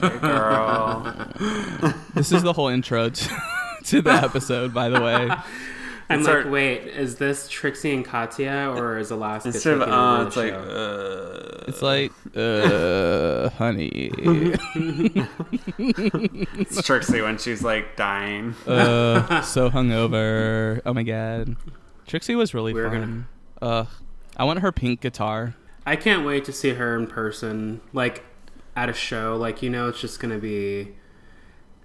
Hey, girl. This is the whole intro to, to the episode, by the way. I'm It's like, our- wait, is this Trixie and Katya or is Alaska Instead of taking uh, over it's the like uh. It's like, uh, honey. It's Trixie when she's like dying. Uh, so hungover. Oh my god. Trixie was really We're fun. Ugh. I want her pink guitar. I can't wait to see her in person, like at a show. Like you know, it's just gonna be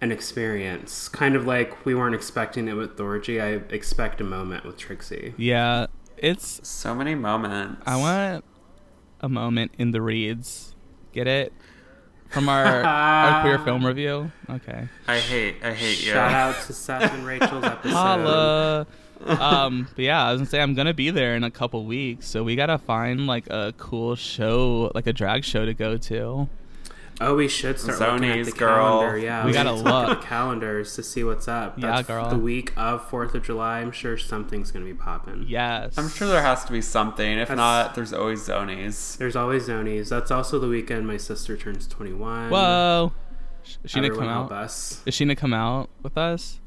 an experience. Kind of like we weren't expecting it with Thorgy. I expect a moment with Trixie. Yeah, it's. So many moments. I want a moment in the reads. Get it? From our, our queer film review? Okay. I hate. I hate you. Shout out to Seth and Rachel's episode. Holla. um, but yeah, I was gonna say I'm gonna be there in a couple weeks, so we gotta find like a cool show, like a drag show to go to. Oh, we should start looking at the girl. calendar. Yeah, We should gotta look at the calendars to see what's up. Yeah, girl. The week of Fourth of July, I'm sure something's gonna be popping. Yes. I'm sure there has to be something. If That's- not, there's always zonies. There's always Zonies. That's also the weekend my sister turns 21. Whoa. Sh- Is she gonna come help out? us. Is she gonna come out with us?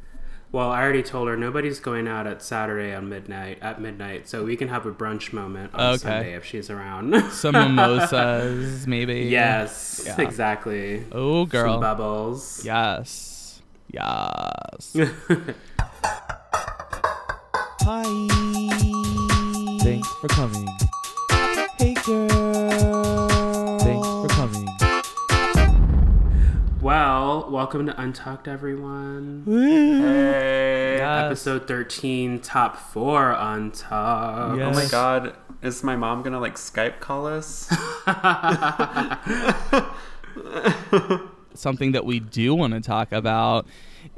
Well, I already told her nobody's going out at Saturday on midnight at midnight, so we can have a brunch moment on Okay. Sunday if she's around. Some mimosas, maybe. yes, Yeah. exactly. Oh, Some girl. bubbles. Yes. Yes. Hi. Thanks for coming. Well, welcome to Untucked, everyone. Hey. Yes. Episode 13, top four Untucked. Yes. Oh my god. Is my mom gonna like Skype call us? Something that we do want to talk about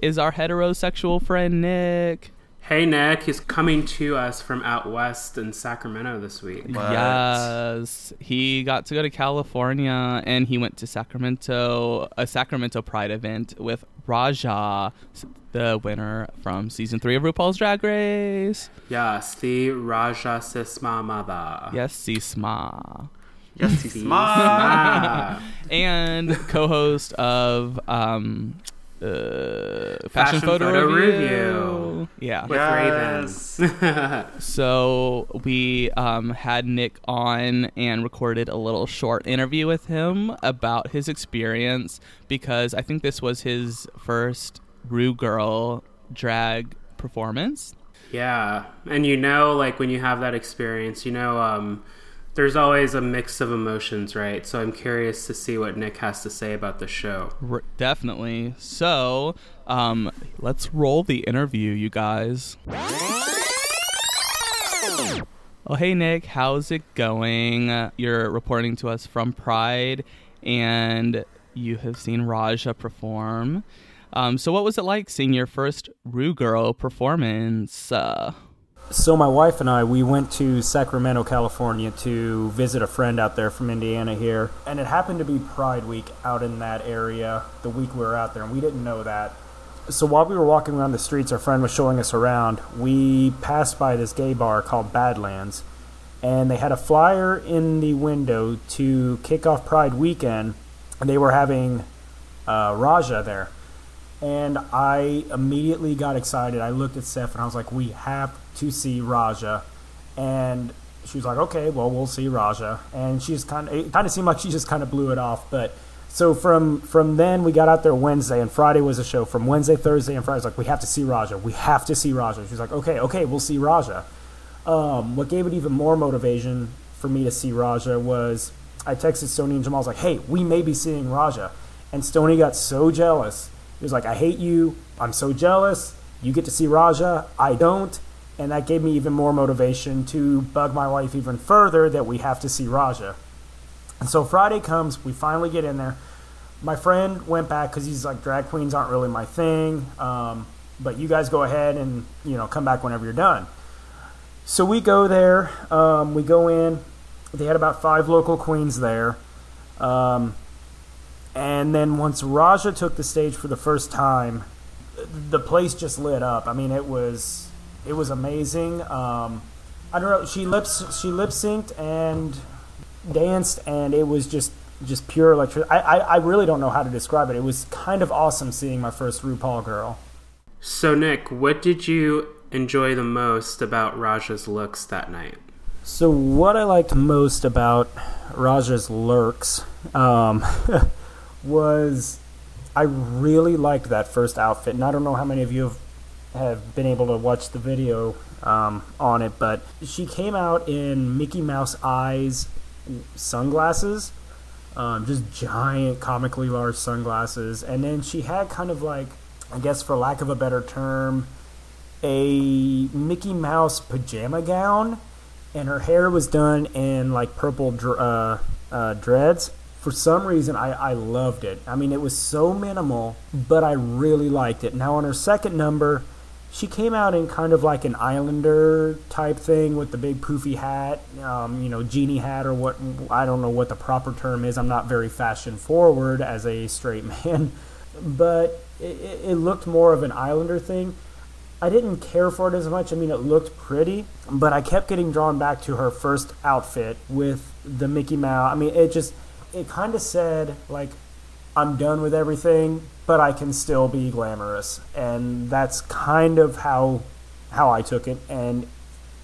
is our heterosexual friend Nick. Hey, Nick. He's coming to us from out west in Sacramento this week. What? Yes, he got to go to California and he went to Sacramento, a Sacramento Pride event with Raja, the winner from season three of RuPaul's Drag Race. Yes, the Raja Sisma Mother. Yes, Sisma. yes, he's smart. Ah. and co-host of um, uh, fashion, Fashion photo, Photo review. Review. Yeah. with Yes. Ravens. So we um, had Nick on and recorded a little short interview with him about his experience because I think this was his first Ru Girl drag performance. yeah, and you know, like when you have that experience, you know, um, there's always a mix of emotions, right? So I'm curious to see what Nick has to say about the show. R- definitely. So um, let's roll the interview, you guys. Oh, hey, Nick. How's it going? You're reporting to us from Pride, and you have seen Raja perform. Um, so, what was it like seeing your first Ru Girl performance? Uh, So my wife and I, we went to Sacramento, California to visit a friend out there from Indiana here. And it happened to be Pride Week out in that area the week we were out there, and we didn't know that. So while we were walking around the streets, our friend was showing us around. We passed by this gay bar called Badlands, and they had a flyer in the window to kick off Pride weekend, and they were having uh, Raja there. And I immediately got excited. I looked at Steph and I was like, "We have to see Raja." And she was like, "Okay, well, we'll see Raja." And she just kind of it kind of seemed like she just kind of blew it off. But so from from then we got out there Wednesday and Friday was a show. From Wednesday, Thursday, and Friday, I was like, "We have to see Raja. We have to see Raja." She was like, "Okay, okay, we'll see Raja." Um, what gave it even more motivation for me to see Raja was I texted Stoney and Jamal. I was like, "Hey, we may be seeing Raja," and Stoney got so jealous. He was like, "I hate you. I'm so jealous. You get to see Raja. I don't." And that gave me even more motivation to bug my wife even further that we have to see Raja. And so Friday comes, we finally get in there. My friend went back because he's like, drag queens aren't really my thing. Um, but you guys go ahead and you know come back whenever you're done. So we go there. Um, we go in. They had about five local queens there. Um, and then once Raja took the stage for the first time, the place just lit up. I mean, it was it was amazing. Um, I don't know. She lips she lip synced and danced, and it was just just pure electricity. I, I I really don't know how to describe it. It was kind of awesome seeing my first RuPaul girl. So, Nick, what did you enjoy the most about Raja's looks that night? So what I liked most about Raja's lurks um, was I really liked that first outfit, and I don't know how many of you have, have been able to watch the video um, on it, but she came out in Mickey Mouse eyes sunglasses, um, just giant, comically large sunglasses, and then she had kind of like, I guess for lack of a better term, a Mickey Mouse pajama gown and her hair was done in like purple dr- uh, uh, dreads. For some reason, I, I loved it. I mean, it was so minimal, but I really liked it. Now, on her second number, she came out in kind of like an Islander type thing with the big poofy hat, um, you know, genie hat or what. I don't know what the proper term is. I'm not very fashion forward as a straight man, but it, it looked more of an Islander thing. I didn't care for it as much. I mean, it looked pretty, but I kept getting drawn back to her first outfit with the Mickey Mouse. I mean, it just, it kind of said, like, I'm done with everything, but I can still be glamorous. And that's kind of how, how I took it. And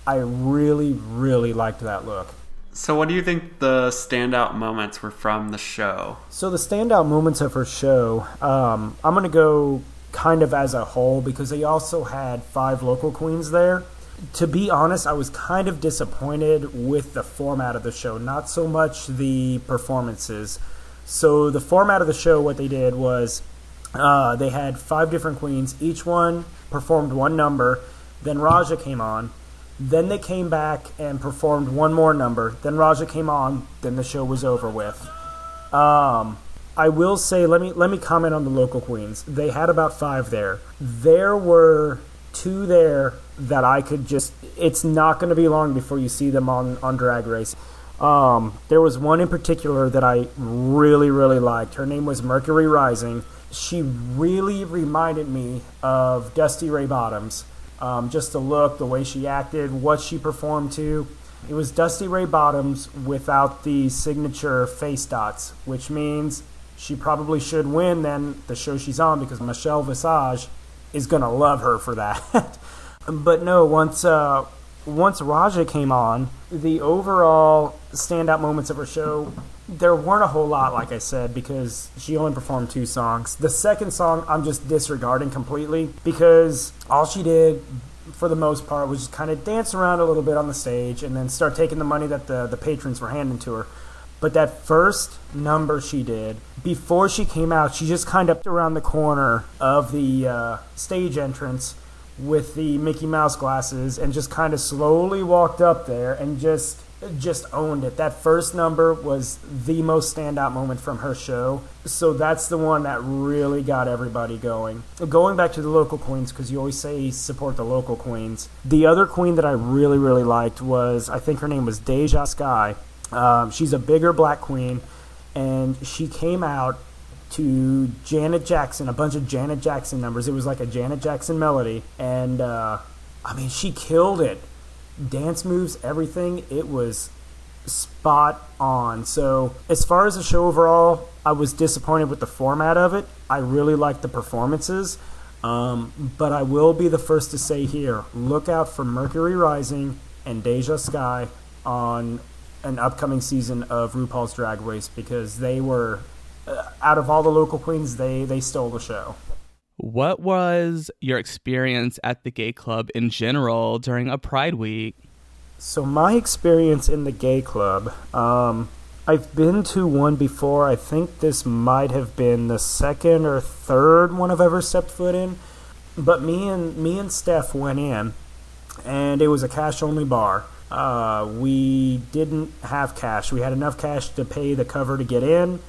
I really, really liked that look. So, what do you think the standout moments were from the show? So, the standout moments of her show, um, I'm going to go kind of as a whole because they also had five local queens there. To be honest, I was kind of disappointed with the format of the show, not so much the performances. So, the format of the show, what they did was uh, they had five different queens, each one performed one number, then Raja came on. Then they came back and performed one more number. Then Raja came on. Then the show was over with. Um, I will say, let me let me comment on the local queens. They had about five there. There were two there that I could just. It's not going to be long before you see them on on Drag Race. Um, there was one in particular that I really really liked. Her name was Mercury Rising. She really reminded me of Dusty Ray Bottoms. Um, just the look, the way she acted, what she performed to. It was Dusty Ray Bottoms without the signature face dots, which means she probably should win then the show she's on because Michelle Visage is gonna love her for that. but no, once uh, once Raja came on, the overall standout moments of her show there weren't a whole lot, like I said, because she only performed two songs. The second song I'm just disregarding completely because all she did for the most part was just kind of dance around a little bit on the stage and then start taking the money that the, the patrons were handing to her. But that first number she did, before she came out, she just kind of around the corner of the uh, stage entrance with the Mickey Mouse glasses and just kind of slowly walked up there and just just owned it. That first number was the most standout moment from her show. So that's the one that really got everybody going. Going back to the local queens, because you always say support the local queens. The other queen that I really, really liked was, I think her name was Deja Sky. Um, she's a bigger black queen, and she came out to Janet Jackson, a bunch of Janet Jackson numbers. It was like a Janet Jackson melody, and uh, I mean, she killed it. Dance moves, everything. It was spot on. So, as far as the show overall, I was disappointed with the format of it. I really liked the performances. Um, but I will be the first to say here look out for Mercury Rising and Deja Sky on an upcoming season of RuPaul's Drag Race because they were, uh, out of all the local queens, they, they stole the show. What was your experience at the gay club in general during a Pride Week? So my experience in the gay club, um, I've been to one before. I think this might have been the second or third one I've ever stepped foot in. But me and me and Steph went in, and it was a cash only bar. Uh, we didn't have cash. We had enough cash to pay the cover to get in.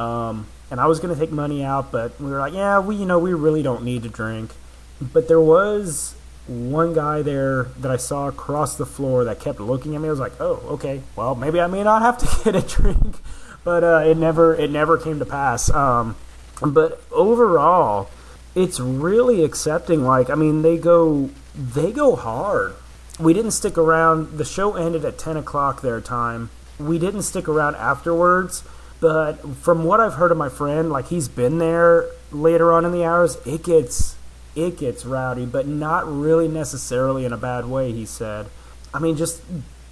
Um, and I was to take money out, but we were like, yeah, we you know we really don't need to drink. But there was one guy there that I saw across the floor that kept looking at me. I was like, oh, okay, well maybe I may not have to get a drink, but uh, it never it never came to pass. Um, but overall, it's really accepting. Like I mean, they go they go hard. We didn't stick around. The show ended at ten o'clock their time. We didn't stick around afterwards But from what I've heard of my friend, like he's been there later on in the hours, it gets it gets rowdy, but not really necessarily in a bad way, he said. I mean just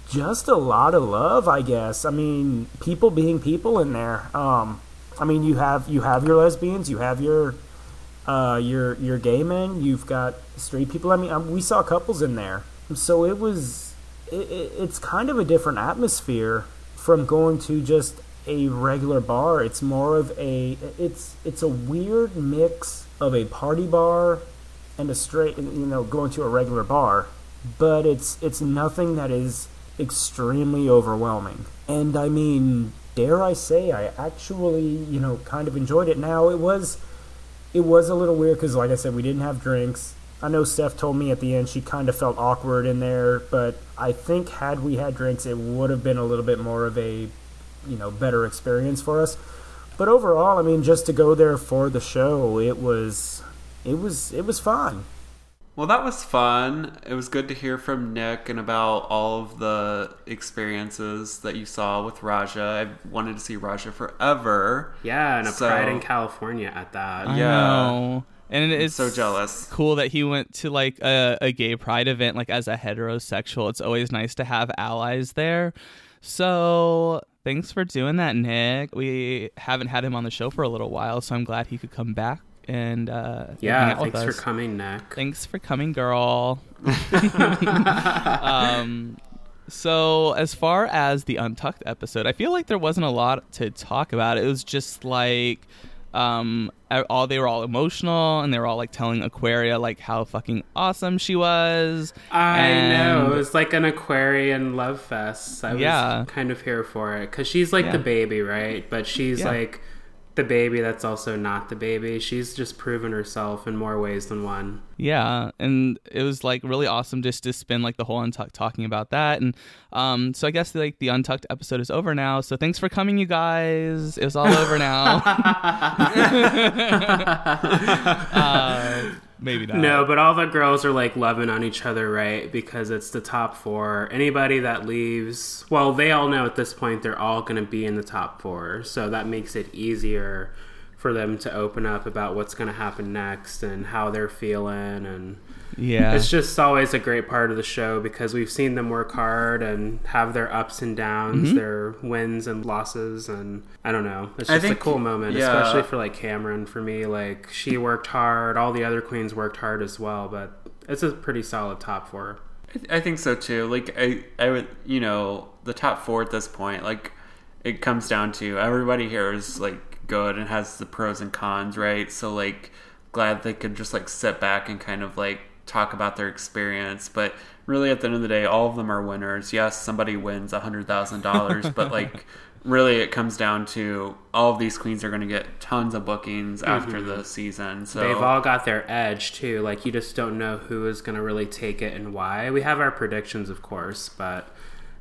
just a lot of love, I guess. I mean, people being people in there. Um I mean, you have you have your lesbians, you have your uh, your your gay men, you've got straight people. I mean, um, we saw couples in there, so it was it, it, it's kind of a different atmosphere from going to just a regular bar. It's more of a it's it's a weird mix of a party bar and a straight you know going to a regular bar, but it's it's nothing that is extremely overwhelming. And I mean, dare I say, I actually you know kind of enjoyed it. Now it was it was a little weird because, like I said, we didn't have drinks. I know Steph told me at the end she kind of felt awkward in there, but I think had we had drinks, it would have been a little bit more of a, you know, better experience for us. But overall, I mean, just to go there for the show, it was, it was, it was fun. Well, that was fun. It was good to hear from Nick and about all of the experiences that you saw with Raja. I wanted to see Raja forever. Yeah, and a So- pride in California at that. I Yeah. know. And it's so jealous. Cool that he went to like a, a gay pride event like as a heterosexual. It's always nice to have allies there. So thanks for doing that, Nick. We haven't had him on the show for a little while, so I'm glad he could come back and uh, Yeah, thanks for coming, Nick. Thanks for coming, girl. um, so, as far as the Untucked episode, I feel like there wasn't a lot to talk about. It was just like, um, all they were all emotional and they were all like telling Aquaria like how fucking awesome she was. I know. And- It was like an Aquarian love fest. I was kind of here for it. Because she's like Yeah. the baby, right? But she's Yeah. like the baby that's also not the baby. She's just proven herself in more ways than one. Yeah, and it was like really awesome just to spend like the whole Untucked talking about that. And um, so I guess like the Untucked episode is over now. So thanks for coming, you guys. It was all over now. uh, maybe not. No, but all the girls are like loving on each other, right? Because it's the top four. Anybody that leaves, well, they all know at this point they're all going to be in the top four. So that makes it easier for them to open up about what's going to happen next and how they're feeling. And Yeah. it's just always a great part of the show because we've seen them work hard and have their ups and downs, Mm-hmm. their wins and losses. And I don't know. It's just think- a cool moment, yeah. especially for like Kameron. For me, like she worked hard. All the other queens worked hard as well, but it's a pretty solid top four. I- I think so too. Like I, I would, you know, the top four at this point, like it comes down to everybody here is like good and has the pros and cons, right? So like glad they could just like sit back and kind of like talk about their experience, but really at the end of the day, all of them are winners. Yes, somebody wins a hundred thousand dollars, but like really it comes down to all of these queens are going to get tons of bookings after the season. So They've all got their edge too. Like you just don't know who is going to really take it and why. We have our predictions, of course, but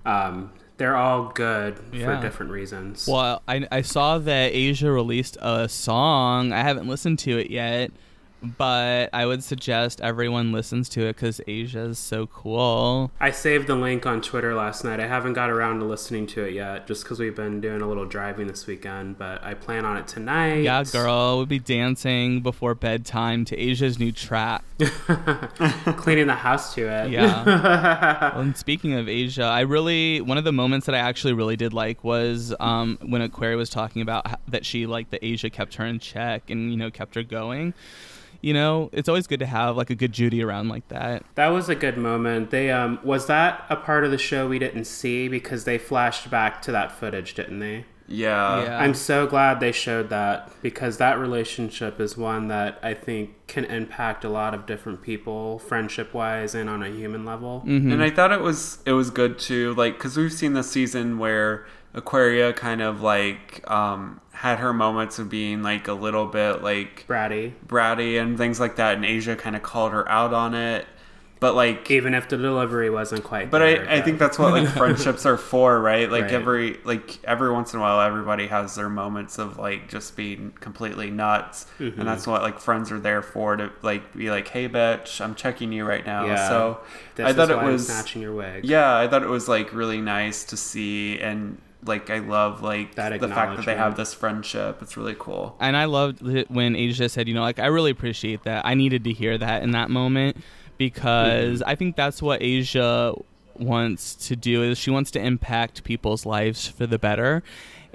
um, they're all good Yeah. for different reasons. Well, I, I saw that Asia released a song. I haven't listened to it yet, but I would suggest everyone listens to it because Asia is so cool. I saved the link on Twitter last night. I haven't got around to listening to it yet, just because we've been doing a little driving this weekend. But I plan on it tonight. Yeah, girl, we'll be dancing before bedtime to Asia's new track. cleaning the house to it. Yeah. well, and speaking of Asia, I really one of the moments that I actually really did like was um, when Aquaria was talking about that she like that Asia kept her in check and you know kept her going. You know, it's always good to have like a good Judy around like that. That was a good moment. They um was that a part of the show we didn't see because they flashed back to that footage, didn't they? yeah. Yeah. I'm so glad they showed that because that relationship is one that I think can impact a lot of different people, friendship wise and on a human level. And I thought it was it was good too, like because we've seen this season where Aquaria kind of like um, had her moments of being like a little bit like Bratty, bratty and things like that, and Asia kind of called her out on it. But like, even if the delivery wasn't quite. but there, I, I think that's what like friendships are for, right? Like Right. every like every once in a while, everybody has their moments of like just being completely nuts, Mm-hmm. and that's what like friends are there for to like be like, hey, bitch, I'm checking you right now. Yeah. So this I thought it was snatching your wig. yeah, I thought it was like really nice to see and like I love like That the fact that they have this friendship. It's really cool. and I loved it when Asia said, you know, like I really appreciate that. I needed to hear that in that moment because mm-hmm. I think that's what Asia wants to do is she wants to impact people's lives for the better.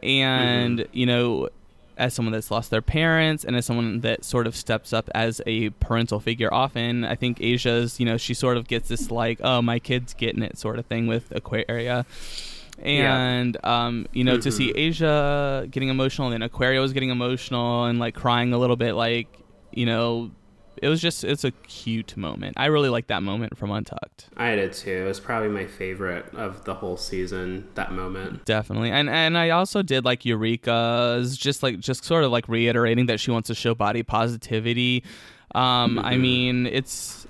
And, mm-hmm. you know, as someone that's lost their parents and as someone that sort of steps up as a parental figure often, I think Asia's, you know, she sort of gets this like, oh, my kid's getting it sort of thing with Aquaria. And um, you know, to see Asia getting emotional and then Aquaria was getting emotional and like crying a little bit like, you know, it was just it's a cute moment. I really like that moment from Untucked. I did too. It was probably my favorite of the whole season. That moment. Definitely. And and I also did like Eureka's just like just sort of like reiterating that she wants to show body positivity. Um I mean, it's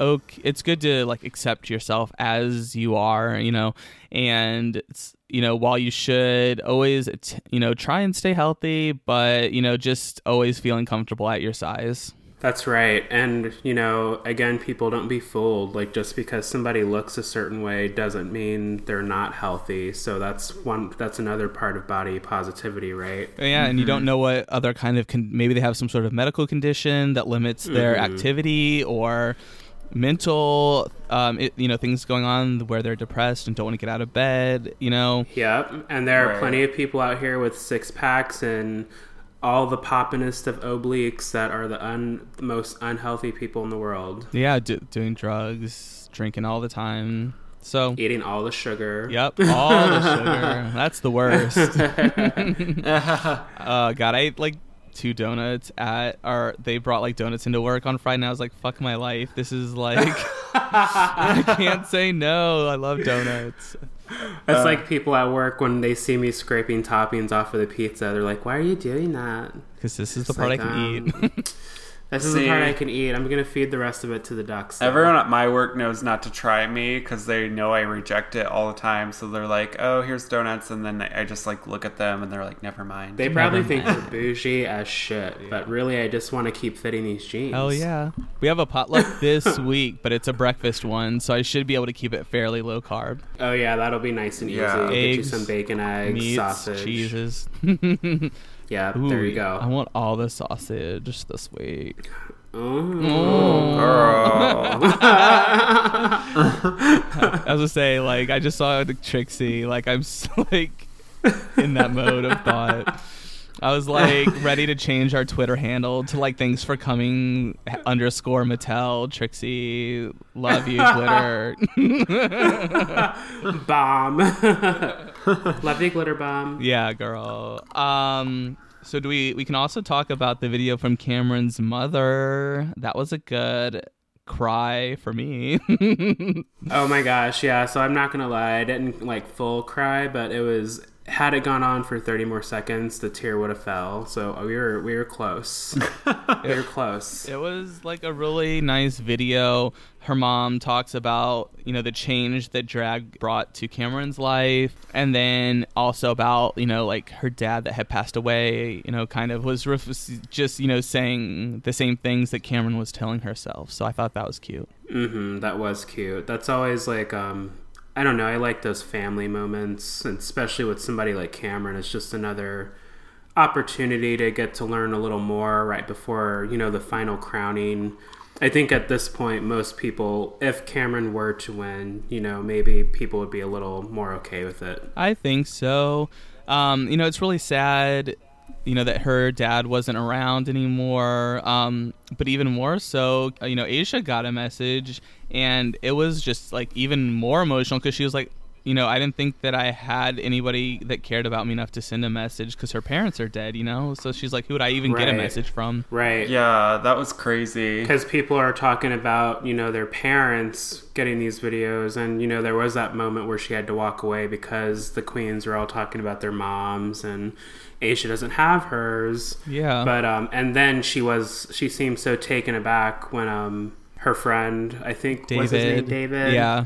okay it's good to like accept yourself as you are, you know, and it's you know, while you should always you know, try and stay healthy, but you know, just always feeling comfortable at your size. That's right. And, you know, again, people don't be fooled. Like, just because somebody looks a certain way doesn't mean they're not healthy. So that's one, that's another part of body positivity, right? Oh, yeah, and you don't mm-hmm. know what other kind of con- maybe they have some sort of medical condition that limits their mm-hmm. activity or mental um it, you know things going on where they're depressed and don't want to get out of bed you know Yep. And there are Right. plenty of people out here with six packs and all the poppinest of obliques that are the un- most unhealthy people in the world. yeah do, doing drugs drinking all the time so Eating all the sugar. Yep, all the sugar. That's the worst. uh, God, I like two donuts at, or they brought like donuts into work on Friday, and I was like, "Fuck my life! This is like, I can't say no. I love donuts." It's like people at work when they see me scraping toppings off of the pizza, they're like, "Why are you doing that?" Because this is the part like, I can um, eat. This is the See- part I can eat. I'm gonna feed the rest of it to the ducks. though. Everyone at my work knows not to try me because they know I reject it all the time. So they're like, "Oh, here's donuts," and then I just like look at them and they're like, "Never mind." They probably think we're bougie as shit, but really, I just want to keep fitting these jeans. Oh yeah. We have a potluck this week, but it's a breakfast one, so I should be able to keep it fairly low carb. Oh yeah, that'll be nice and easy. Yeah. Get you Eggs, some bacon, eggs, Meats, sausage. cheeses. Yeah, Ooh, there you go. I want all the sausage this week. Oh. Girl. I was gonna say, like, I just saw the Trixie. Like, I'm like in that mode of thought. I was like ready to change our Twitter handle to like thanks for coming underscore Mattel Trixie. Love you, Twitter. bomb. Love you, glitter bomb. yeah, girl. Um. So do we? We can also talk about the video from Kameron's mother. That was a good cry for me. Oh my gosh, yeah. So I'm not gonna lie, I didn't like full cry, but it was. Had it gone on for 30 more seconds, the tear would have fell. So we were we were close. we were close. It was like a really nice video. Her mom talks about, you know, the change that drag brought to Kameron's life. And then also about, you know, like her dad that had passed away, you know, kind of was ref- just, you know, saying the same things that Kameron was telling herself. So I thought that was cute. hmm that was cute. That's always like um I don't know, I like those family moments, and especially with somebody like Kameron. It's just another opportunity to get to learn a little more right before, you know, the final crowning. I think at this point most people if Kameron were to win, you know, maybe people would be a little more okay with it. I think so. Um, you know, it's really sad, you know, that her dad wasn't around anymore. Um, but even more so, uh, you know, Asia got a message, and it was just like even more emotional because she was like, you know, I didn't think that I had anybody that cared about me enough to send a message because her parents are dead, you know. So she's like, who would I even get a message from? Right. yeah, that was crazy. because people are talking about you know their parents getting these videos and you know there was that moment where she had to walk away because the queens were all talking about their moms and Asia doesn't have hers Yeah. but um and then she was she seemed so taken aback when um her friend I think David. was his name David Yeah.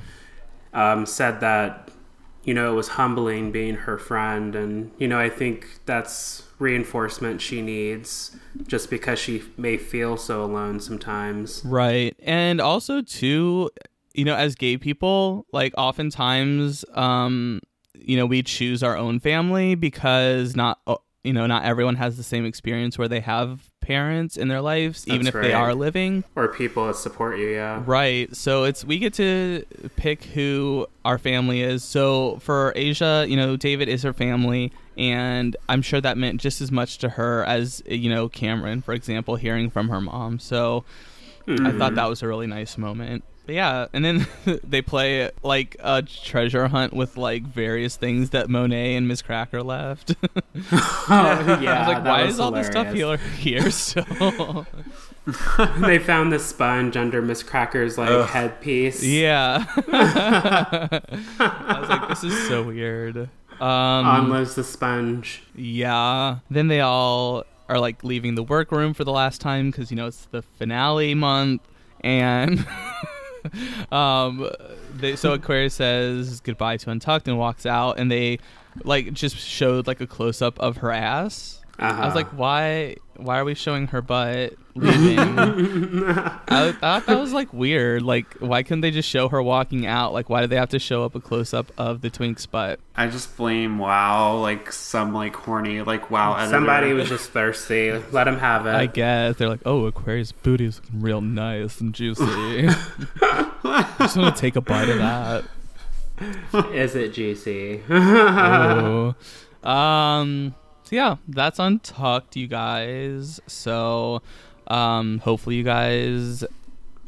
um, said that you know it was humbling being her friend and you know i think that's reinforcement she needs just because she may feel so alone sometimes Right. And also too, you know, as gay people, like oftentimes um you know we choose our own family because not you know not everyone has the same experience where they have parents in their lives even if That's they are living Or people that support you, yeah. Right. So it's we get to pick who our family is. So for Asia, you know, David is her family and I'm sure that meant just as much to her as, you know, Kameron, for example, hearing from her mom. So I thought hmm. that was a really nice moment. But yeah, and then they play like a treasure hunt with like various things that Monet and Miz Cracker left. Oh, yeah. I was like, why was is all this stuff hilarious. here? here so they found the sponge under Miz Cracker's like Ugh. headpiece. Yeah. I was like, this is so weird. On Um, lives the sponge. yeah. Then they all are like leaving the workroom for the last time because you know it's the finale month, and um, they, so Aquarius says goodbye to Untucked and walks out, and they like just showed like a close up of her ass. I was Uh-huh. like, why? Why are we showing her butt leaving? I thought that was like weird. Like, why couldn't they just show her walking out? Like, why do they have to show up a close up of the Twink's butt? I just blame WoW, like some like horny like WoW editor. Somebody was just thirsty. Let him have it. I guess they're like, oh, Aquaria's booty is looking real nice and juicy. I just want to take a bite of that. Is it juicy? Ooh. Um. So yeah, that's untucked, you guys. So, um, hopefully you guys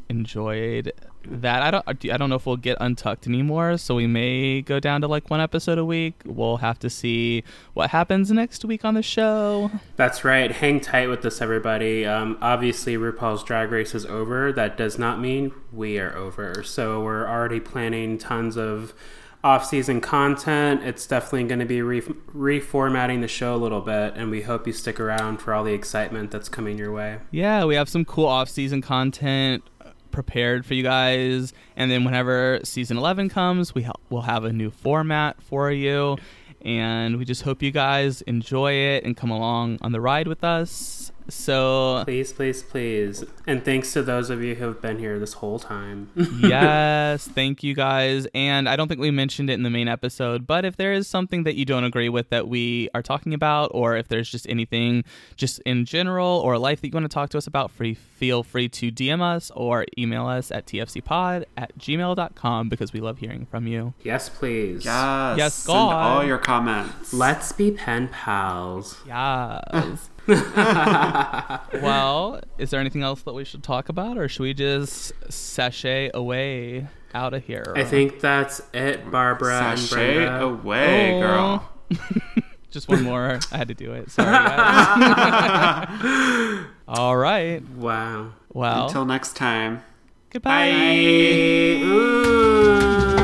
enjoyed that. I don't. I don't know if we'll get untucked anymore. So we may go down to like one episode a week. We'll have to see what happens next week on the show. That's right. Hang tight with us, everybody. Um, obviously, RuPaul's Drag Race is over. That does not mean we are over. So we're already planning tons of off-season content. It's definitely going to be re- reformatting the show a little bit, and we hope you stick around for all the excitement that's coming your way. Yeah, we have some cool off-season content uh, prepared for you guys, and then whenever season 11 comes, we ha- we'll have a new format for you, and we just hope you guys enjoy it and come along on the ride with us. So, Please, please, please. And thanks to those of you who have been here this whole time. yes, thank you guys. And I don't think we mentioned it in the main episode, but if there is something that you don't agree with that we are talking about, or if there's just anything just in general or life that you want to talk to us about, free feel free to DM us or email us at tfcpod at gmail.com because we love hearing from you. yes, please. Yes. Yes, Send God. all your comments. Let's be pen pals. Yes. well, is there anything else that we should talk about, or should we just sashay away out of here? I think that's it, Barbara and Sashay away, Oh. girl. Just one more. I had to do it. Sorry, guys. All right. Wow. Well, Until next time. goodbye. Ooh.